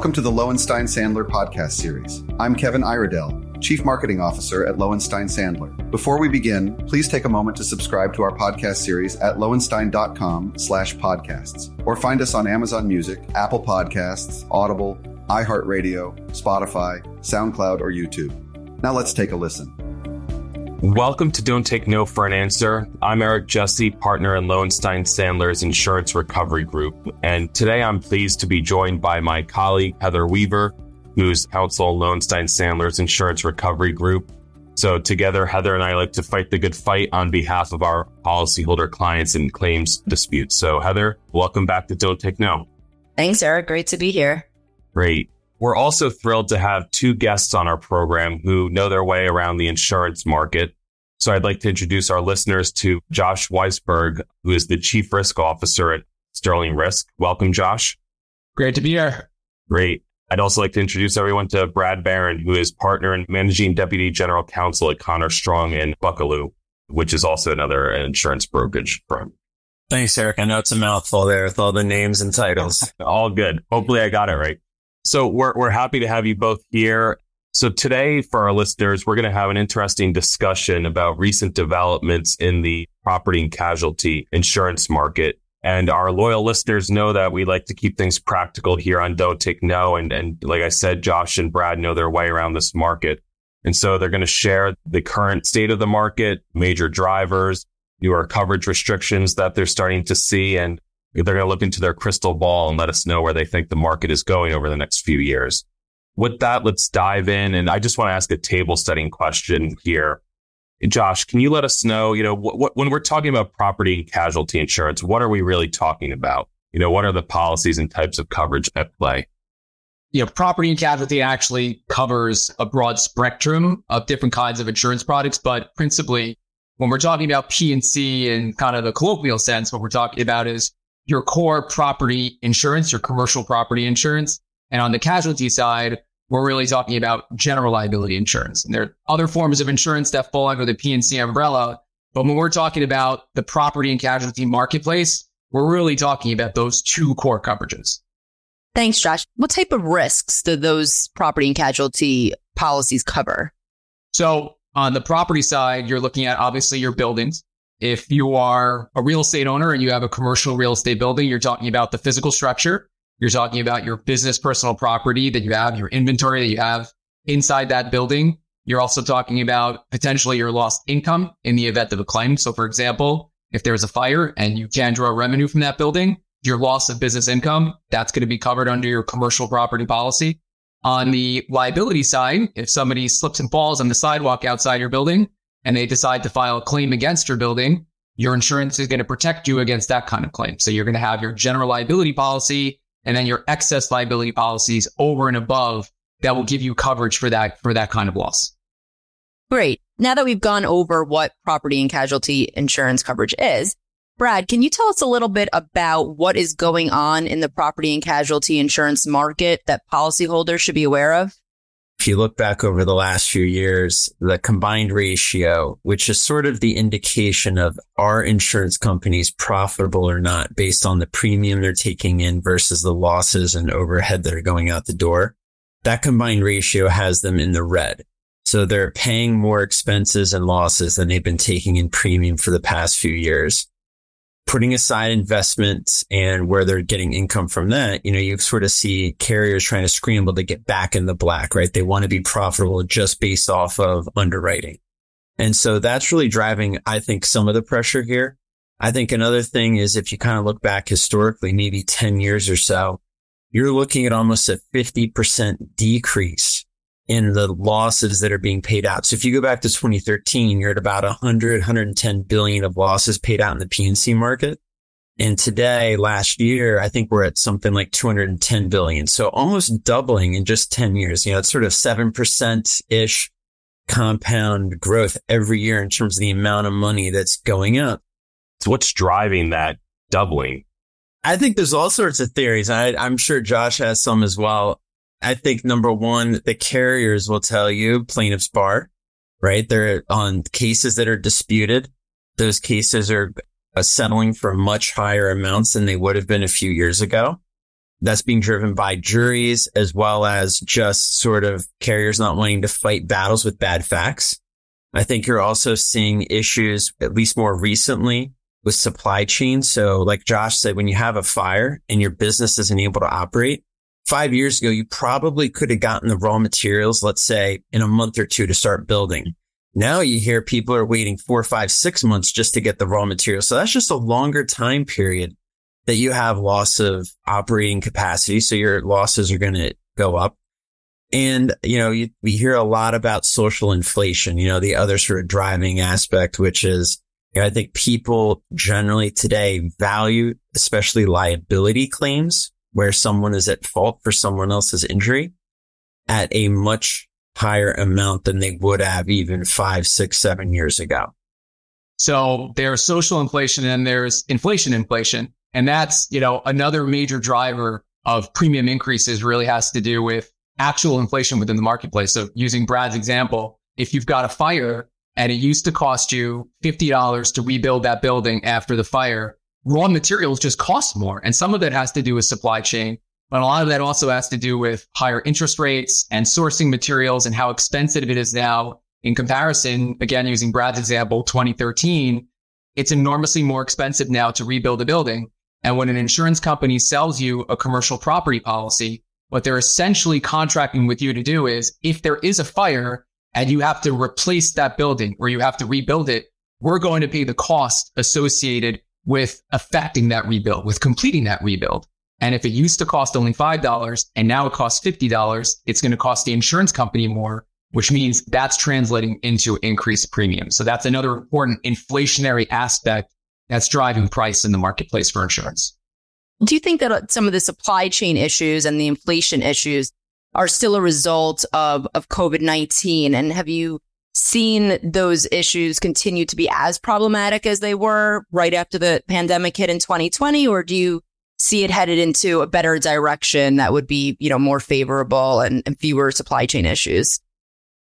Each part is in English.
Welcome to the Lowenstein Sandler podcast series. I'm Kevin Iredell, Chief Marketing Officer at Lowenstein Sandler. Before we begin, please take a moment to subscribe to our podcast series at lowenstein.com slash podcasts or find us on Amazon Music, Apple Podcasts, Audible, iHeartRadio, Spotify, SoundCloud, or YouTube. Now let's take a listen. Welcome to Don't Take No for an Answer. I'm Eric Jesse, partner in Lowenstein Sandler's Insurance Recovery Group. And today I'm pleased to be joined by my colleague, Heather Weaver, who's counsel in Lowenstein Sandler's Insurance Recovery Group. So together, Heather and I like to fight the good fight on behalf of our policyholder clients in claims disputes. So Heather, welcome back to Don't Take No. Thanks, Eric. Great to be here. Great. We're also thrilled to have two guests on our program who know their way around the insurance market. So I'd like to introduce our listeners to Josh Weisberg, who is the Chief Risk Officer at Sterling Risk. Welcome, Josh. Great to be here. Great. I'd also like to introduce everyone to Brad Barron, who is partner and managing deputy general counsel at Conner Strong in Buckelew, which is also another insurance brokerage firm. Thanks, Eric. I know it's a mouthful there with all the names and titles. all good. Hopefully I got it right. So we're, we're happy to have you both here. So today for our listeners, we're going to have an interesting discussion about recent developments in the property and casualty insurance market. And our loyal listeners know that we like to keep things practical here on Don't Take No. And, and like I said, Josh and Brad know their way around this market. And so they're going to share the current state of the market, major drivers, newer coverage restrictions that they're starting to see, and they're going to look into their crystal ball and let us know where they think the market is going over the next few years. With that, let's dive in. And I just want to ask a table setting question here. Josh, can you let us know, you know, when we're talking about property and casualty insurance, what are we really talking about? You know, what are the policies and types of coverage at play? You know, property and casualty actually covers a broad spectrum of different kinds of insurance products, but principally when we're talking about P&C in kind of the colloquial sense, what we're talking about is your core property insurance, your commercial property insurance. And on the casualty side, we're really talking about general liability insurance. And there are other forms of insurance that fall under the P&C umbrella. But when we're talking about the property and casualty marketplace, we're really talking about those two core coverages. Thanks, Josh. What type of risks do those property and casualty policies cover? So on the property side, you're looking at obviously your buildings. If you are a real estate owner and you have a commercial real estate building, you're talking about the physical structure. You're talking about your business personal property that you have, your inventory that you have inside that building. You're also talking about potentially your lost income in the event of a claim. So for example, if there's a fire and you can draw revenue from that building, your loss of business income, that's going to be covered under your commercial property policy. On the liability side, if somebody slips and falls on the sidewalk outside your building, and they decide to file a claim against your building, your insurance is going to protect you against that kind of claim. So you're going to have your general liability policy and then your excess liability policies over and above that will give you coverage for that, for that kind of loss. Great. Now that we've gone over what property and casualty insurance coverage is, Brad, can you tell us a little bit about what is going on in the property and casualty insurance market that policyholders should be aware of? If you look back over the last few years, the combined ratio, which is sort of the indication of are insurance companies profitable or not based on the premium they're taking in versus the losses and overhead that are going out the door. That combined ratio has them in the red. So they're paying more expenses and losses than they've been taking in premium for the past few years putting aside investments and where they're getting income from that, you know, you sort of see carriers trying to scramble to get back in the black, right? They want to be profitable just based off of underwriting. And so that's really driving, I think, some of the pressure here. I think another thing is if you kind of look back historically, maybe 10 years or so, you're looking at almost a 50% decrease in the losses that are being paid out. So if you go back to 2013, you're at about 100, 110 billion of losses paid out in the P&C market. And today, last year, I think we're at something like 210 billion. So almost doubling in just 10 years. You know, it's sort of 7% ish compound growth every year in terms of the amount of money that's going up. So what's driving that doubling? I think there's all sorts of theories. I, I'm sure Josh has some as well. I think number one, the carriers will tell you plaintiff's bar, right? They're on cases that are disputed. Those cases are uh, settling for much higher amounts than they would have been a few years ago. That's being driven by juries as well as just sort of carriers not wanting to fight battles with bad facts. I think you're also seeing issues, at least more recently, with supply chain. So like Josh said, when you have a fire and your business isn't able to operate, five years ago, you probably could have gotten the raw materials, let's say in a month or two to start building. Now you hear people are waiting four, five, six months just to get the raw material. So that's just a longer time period that you have loss of operating capacity. So your losses are going to go up. And, you know, you, we hear a lot about social inflation, you know, the other sort of driving aspect, which is, you know, I think people generally today value, especially liability claims where someone is at fault for someone else's injury at a much higher amount than they would have even five, six, seven years ago. So there's social inflation and there's inflation inflation. And that's, you know, another major driver of premium increases really has to do with actual inflation within the marketplace. So using Brad's example, if you've got a fire and it used to cost you $50 to rebuild that building after the fire, raw materials just cost more. And some of that has to do with supply chain, but a lot of that also has to do with higher interest rates and sourcing materials and how expensive it is now in comparison. Again, using Brad's example, 2013, it's enormously more expensive now to rebuild a building. And when an insurance company sells you a commercial property policy, what they're essentially contracting with you to do is if there is a fire and you have to replace that building or you have to rebuild it, we're going to pay the cost associated with affecting that rebuild, with completing that rebuild. And if it used to cost only $5 and now it costs $50, it's going to cost the insurance company more, which means that's translating into increased premium. So that's another important inflationary aspect that's driving price in the marketplace for insurance. Do you think that uh, some of the supply chain issues and the inflation issues are still a result of, of COVID 19? And have you seen those issues continue to be as problematic as they were right after the pandemic hit in 2020? Or do you see it headed into a better direction that would be, you know, more favorable and, and fewer supply chain issues?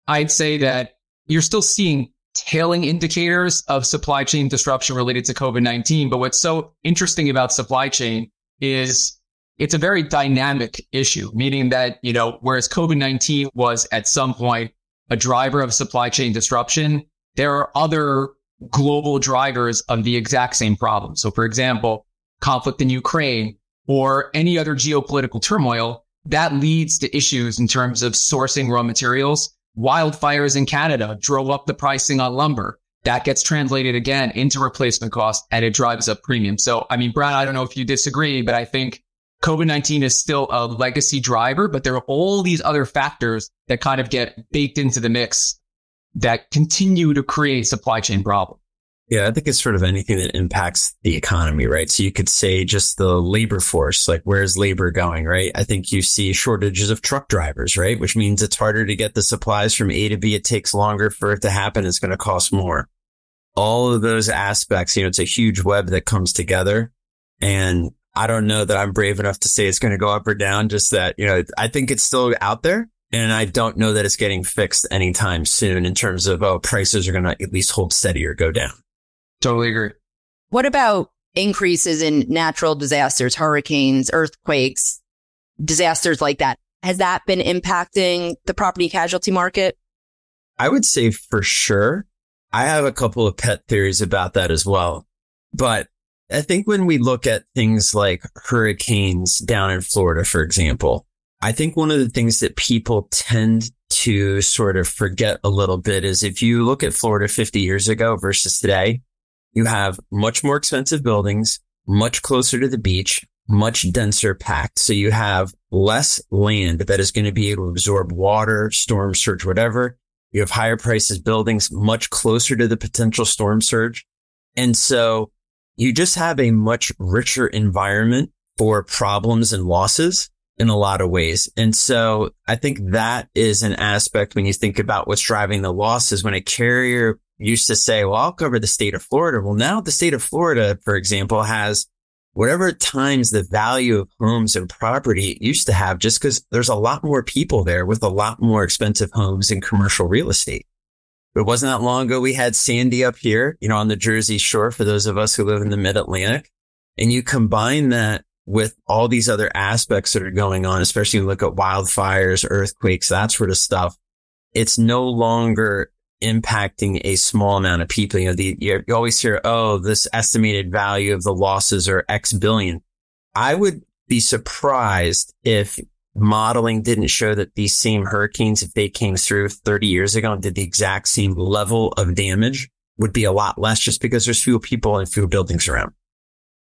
I'd say that you're still seeing tailing indicators of supply chain disruption related to COVID 19. But what's so interesting about supply chain is it's a very dynamic issue, meaning that, you know, whereas COVID 19 was at some point a driver of supply chain disruption, there are other global drivers of the exact same problem. So, for example, conflict in Ukraine or any other geopolitical turmoil that leads to issues in terms of sourcing raw materials. Wildfires in Canada drove up the pricing on lumber. That gets translated again into replacement cost and it drives up premium. So, I mean, Brad, I don't know if you disagree, but I think COVID-19 is still a legacy driver, but there are all these other factors that kind of get baked into the mix that continue to create supply chain problems. Yeah, I think it's sort of anything that impacts the economy, right? So you could say just the labor force, like where's labor going, right? I think you see shortages of truck drivers, right? Which means it's harder to get the supplies from A to B. It takes longer for it to happen. It's going to cost more all of those aspects, you know, it's a huge web that comes together. And I don't know that I'm brave enough to say it's going to go up or down. Just that, you know, I think it's still out there. And I don't know that it's getting fixed anytime soon in terms of, oh, prices are going to at least hold steady or go down. Totally agree. What about increases in natural disasters, hurricanes, earthquakes, disasters like that? Has that been impacting the property casualty market? I would say for sure. I have a couple of pet theories about that as well. But I think when we look at things like hurricanes down in Florida, for example, I think one of the things that people tend to sort of forget a little bit is if you look at Florida 50 years ago versus today, you have much more expensive buildings, much closer to the beach, much denser packed. So you have less land that is going to be able to absorb water, storm surge, whatever. You have higher prices buildings much closer to the potential storm surge. And so you just have a much richer environment for problems and losses in a lot of ways. And so I think that is an aspect when you think about what's driving the losses. When a carrier used to say, well, I'll cover the state of Florida. Well, now the state of Florida, for example, has whatever times the value of homes and property it used to have just because there's a lot more people there with a lot more expensive homes and commercial real estate. It wasn't that long ago. We had Sandy up here, you know, on the Jersey shore for those of us who live in the mid Atlantic. And you combine that with all these other aspects that are going on, especially you look at wildfires, earthquakes, that sort of stuff, it's no longer impacting a small amount of people. You know, the, you always hear, oh, this estimated value of the losses are X billion. I would be surprised if modeling didn't show that these same hurricanes, if they came through 30 years ago and did the exact same level of damage, would be a lot less just because there's fewer people and fewer buildings around.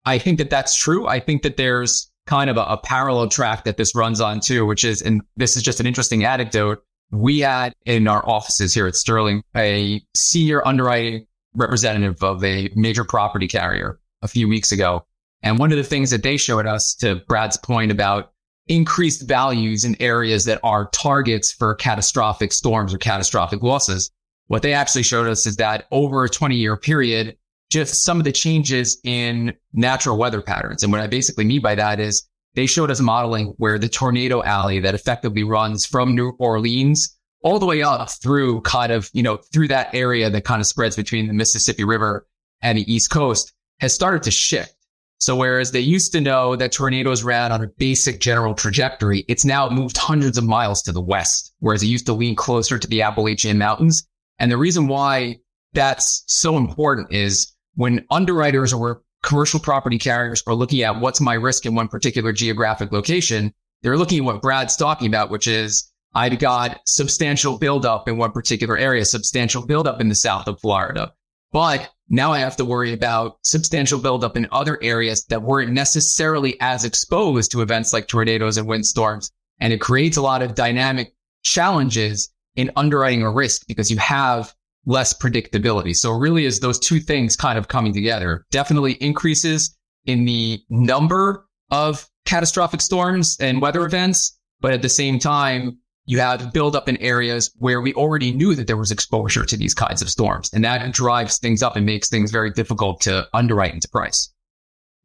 I think that that's true. I think that there's kind of a, a parallel track that this runs on too, which is, and this is just an interesting anecdote. We had in our offices here at Sterling a senior underwriting representative of a major property carrier a few weeks ago. And one of the things that they showed us to Brad's point about increased values in areas that are targets for catastrophic storms or catastrophic losses. What they actually showed us is that over a 20 year period, just some of the changes in natural weather patterns. And what I basically mean by that is they showed us modeling where the tornado alley that effectively runs from New Orleans all the way up through kind of, you know, through that area that kind of spreads between the Mississippi River and the East Coast has started to shift. So whereas they used to know that tornadoes ran on a basic general trajectory, it's now moved hundreds of miles to the west, whereas it used to lean closer to the Appalachian Mountains. And the reason why that's so important is when underwriters or commercial property carriers are looking at what's my risk in one particular geographic location, they're looking at what Brad's talking about, which is I've got substantial buildup in one particular area, substantial buildup in the south of Florida. But now I have to worry about substantial buildup in other areas that weren't necessarily as exposed to events like tornadoes and windstorms. And it creates a lot of dynamic challenges in underwriting a risk because you have less predictability. So really is those two things kind of coming together. Definitely increases in the number of catastrophic storms and weather events. But at the same time, you have buildup in areas where we already knew that there was exposure to these kinds of storms. And that drives things up and makes things very difficult to underwrite and to price.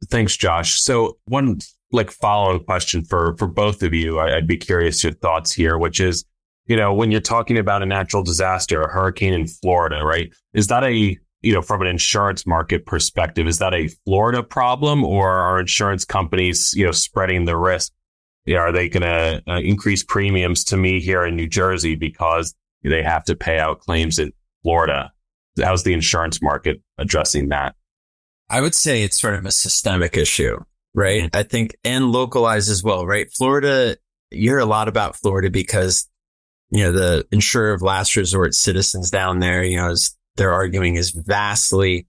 Thanks, Josh. So one like follow-on question for, for both of you. I, I'd be curious your thoughts here, which is, you know, when you're talking about a natural disaster, a hurricane in Florida, right? Is that a, you know, from an insurance market perspective, is that a Florida problem or are insurance companies, you know, spreading the risk you know, are they going to uh, increase premiums to me here in New Jersey because they have to pay out claims in Florida? How's the insurance market addressing that? I would say it's sort of a systemic issue, right? I think and localized as well, right? Florida, you hear a lot about Florida because, you know, the insurer of last resort citizens down there, you know, is they're arguing is vastly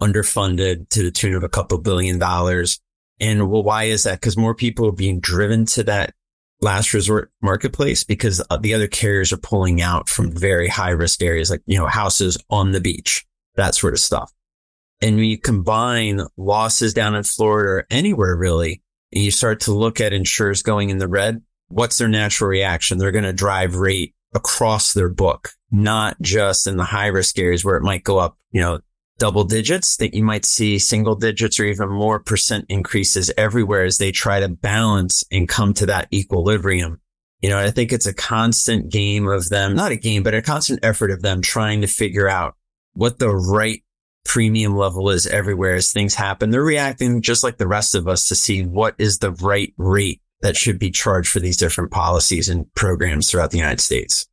underfunded to the tune of a couple billion dollars. And well, why is that? Because more people are being driven to that last resort marketplace because uh, the other carriers are pulling out from very high risk areas like, you know, houses on the beach, that sort of stuff. And when you combine losses down in Florida or anywhere really, and you start to look at insurers going in the red, what's their natural reaction? They're going to drive rate across their book, not just in the high risk areas where it might go up, you know, double digits that you might see single digits or even more percent increases everywhere as they try to balance and come to that equilibrium. You know, I think it's a constant game of them, not a game, but a constant effort of them trying to figure out what the right premium level is everywhere as things happen. They're reacting just like the rest of us to see what is the right rate that should be charged for these different policies and programs throughout the United States.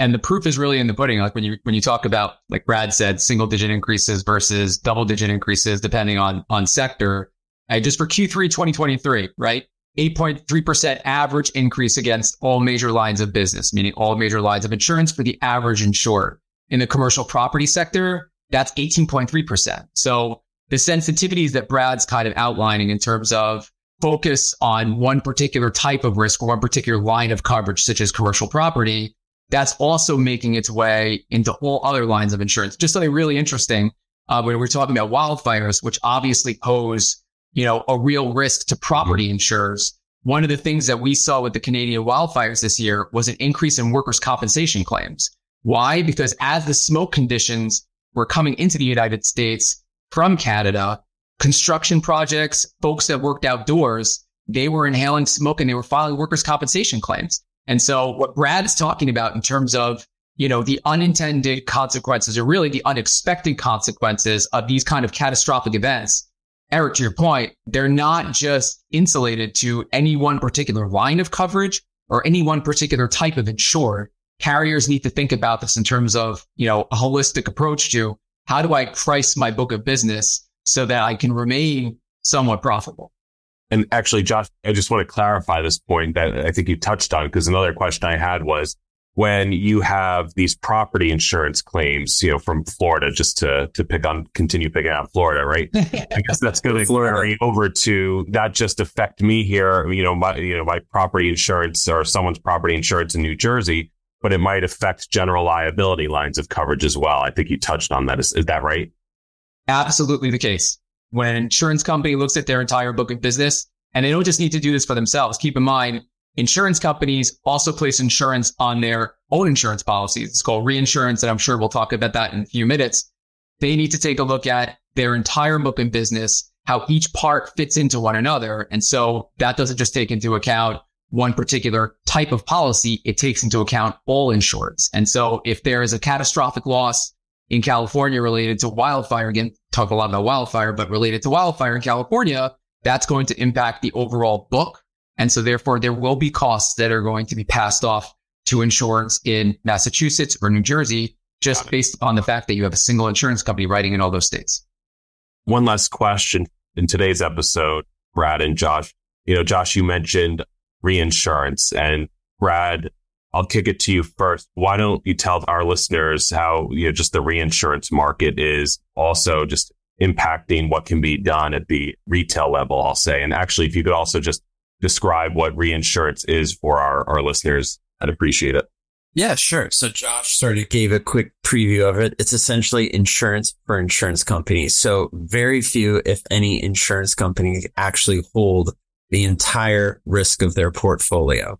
And the proof is really in the pudding. Like when you, when you talk about, like Brad said, single digit increases versus double digit increases, depending on, on sector. Uh, just for Q3 2023, right? 8.3% average increase against all major lines of business, meaning all major lines of insurance for the average insured. In the commercial property sector, that's 18.3%. So the sensitivities that Brad's kind of outlining in terms of focus on one particular type of risk or one particular line of coverage, such as commercial property, that's also making its way into all other lines of insurance. Just something really interesting uh, when we're talking about wildfires, which obviously pose, you know, a real risk to property insurers. One of the things that we saw with the Canadian wildfires this year was an increase in workers' compensation claims. Why? Because as the smoke conditions were coming into the United States from Canada, construction projects, folks that worked outdoors, they were inhaling smoke and they were filing workers' compensation claims. And so what Brad is talking about in terms of, you know, the unintended consequences or really the unexpected consequences of these kind of catastrophic events Eric, to your point, they're not just insulated to any one particular line of coverage or any one particular type of insured. Carriers need to think about this in terms of, you know, a holistic approach to how do I price my book of business so that I can remain somewhat profitable. And actually, Josh, I just want to clarify this point that I think you touched on because another question I had was when you have these property insurance claims, you know, from Florida, just to to pick on, continue picking out Florida, right? I guess that's going to carry over to not just affect me here, you know, my you know my property insurance or someone's property insurance in New Jersey, but it might affect general liability lines of coverage as well. I think you touched on that. Is, is that right? Absolutely the case. When an insurance company looks at their entire book of business, and they don't just need to do this for themselves. Keep in mind, insurance companies also place insurance on their own insurance policies. It's called reinsurance. And I'm sure we'll talk about that in a few minutes. They need to take a look at their entire book of business, how each part fits into one another. And so that doesn't just take into account one particular type of policy. It takes into account all insurance. And so if there is a catastrophic loss in California related to wildfire, again, talk a lot about wildfire, but related to wildfire in California, that's going to impact the overall book. And so therefore there will be costs that are going to be passed off to insurance in Massachusetts or New Jersey, just based on the fact that you have a single insurance company writing in all those states. One last question in today's episode, Brad and Josh. You know, Josh, you mentioned reinsurance and Brad, I'll kick it to you first. Why don't you tell our listeners how, you know, just the reinsurance market is also just impacting what can be done at the retail level, I'll say. And actually, if you could also just describe what reinsurance is for our, our listeners, I'd appreciate it. Yeah, sure. So Josh sort of gave a quick preview of it. It's essentially insurance for insurance companies. So very few, if any, insurance companies actually hold the entire risk of their portfolio.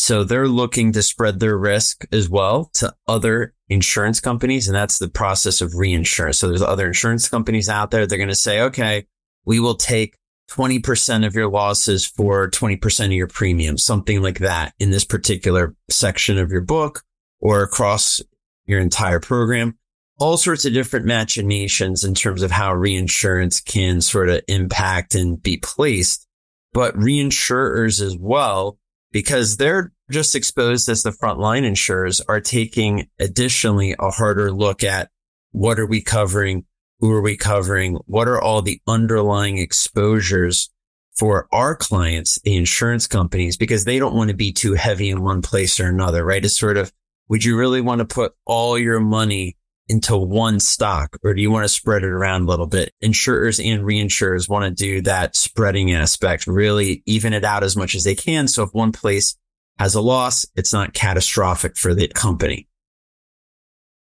So they're looking to spread their risk as well to other insurance companies. And that's the process of reinsurance. So there's other insurance companies out there. They're going to say, okay, we will take 20% of your losses for 20% of your premium, something like that in this particular section of your book or across your entire program. All sorts of different machinations in terms of how reinsurance can sort of impact and be placed, but reinsurers as well, because they're just exposed as the frontline insurers are taking additionally a harder look at what are we covering? Who are we covering? What are all the underlying exposures for our clients, the insurance companies, because they don't want to be too heavy in one place or another, right? It's sort of, would you really want to put all your money into one stock or do you want to spread it around a little bit? Insurers and reinsurers want to do that spreading aspect, really even it out as much as they can. So if one place has a loss, it's not catastrophic for the company.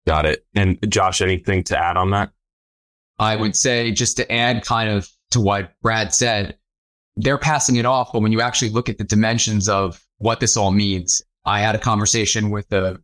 Got it. And Josh, anything to add on that? I would say just to add kind of to what Brad said, they're passing it off. But when you actually look at the dimensions of what this all means, I had a conversation with a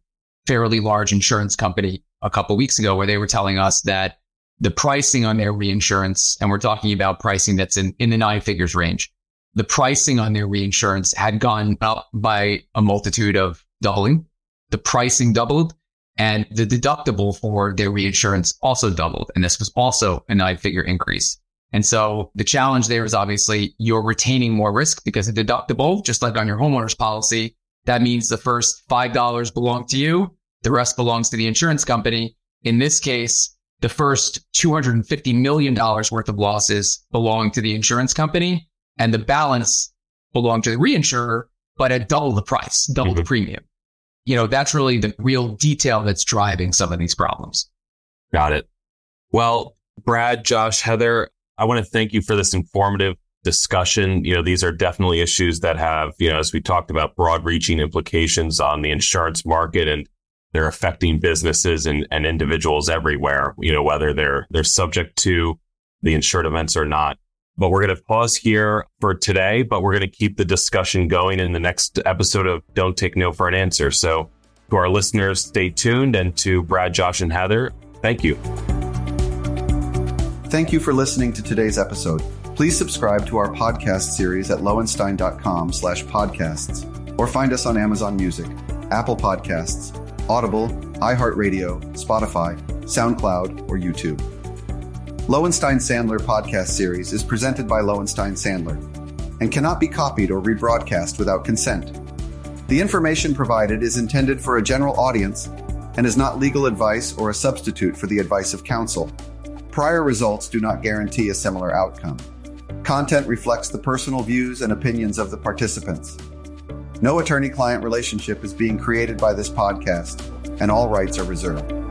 fairly large insurance company a couple weeks ago where they were telling us that the pricing on their reinsurance, and we're talking about pricing that's in, in the nine figures range, the pricing on their reinsurance had gone up by a multitude of doubling. The pricing doubled and the deductible for their reinsurance also doubled. And this was also a nine figure increase. And so the challenge there is obviously you're retaining more risk because the deductible, just like on your homeowner's policy, that means the first $5 belong to you. The rest belongs to the insurance company. In this case, the first $250 million worth of losses belong to the insurance company and the balance belong to the reinsurer, but at double the price, double mm-hmm. the premium you know, that's really the real detail that's driving some of these problems. Got it. Well, Brad, Josh, Heather, I want to thank you for this informative discussion. You know, these are definitely issues that have, you know, as we talked about, broad reaching implications on the insurance market and they're affecting businesses and, and individuals everywhere, you know, whether they're they're subject to the insured events or not. But we're going to pause here for today, but we're going to keep the discussion going in the next episode of Don't Take No for an Answer. So, to our listeners, stay tuned. And to Brad, Josh, and Heather, thank you. Thank you for listening to today's episode. Please subscribe to our podcast series at lowenstein.com slash podcasts or find us on Amazon Music, Apple Podcasts, Audible, iHeartRadio, Spotify, SoundCloud, or YouTube. Lowenstein Sandler podcast series is presented by Lowenstein Sandler and cannot be copied or rebroadcast without consent. The information provided is intended for a general audience and is not legal advice or a substitute for the advice of counsel. Prior results do not guarantee a similar outcome. Content reflects the personal views and opinions of the participants. No attorney client relationship is being created by this podcast, and all rights are reserved.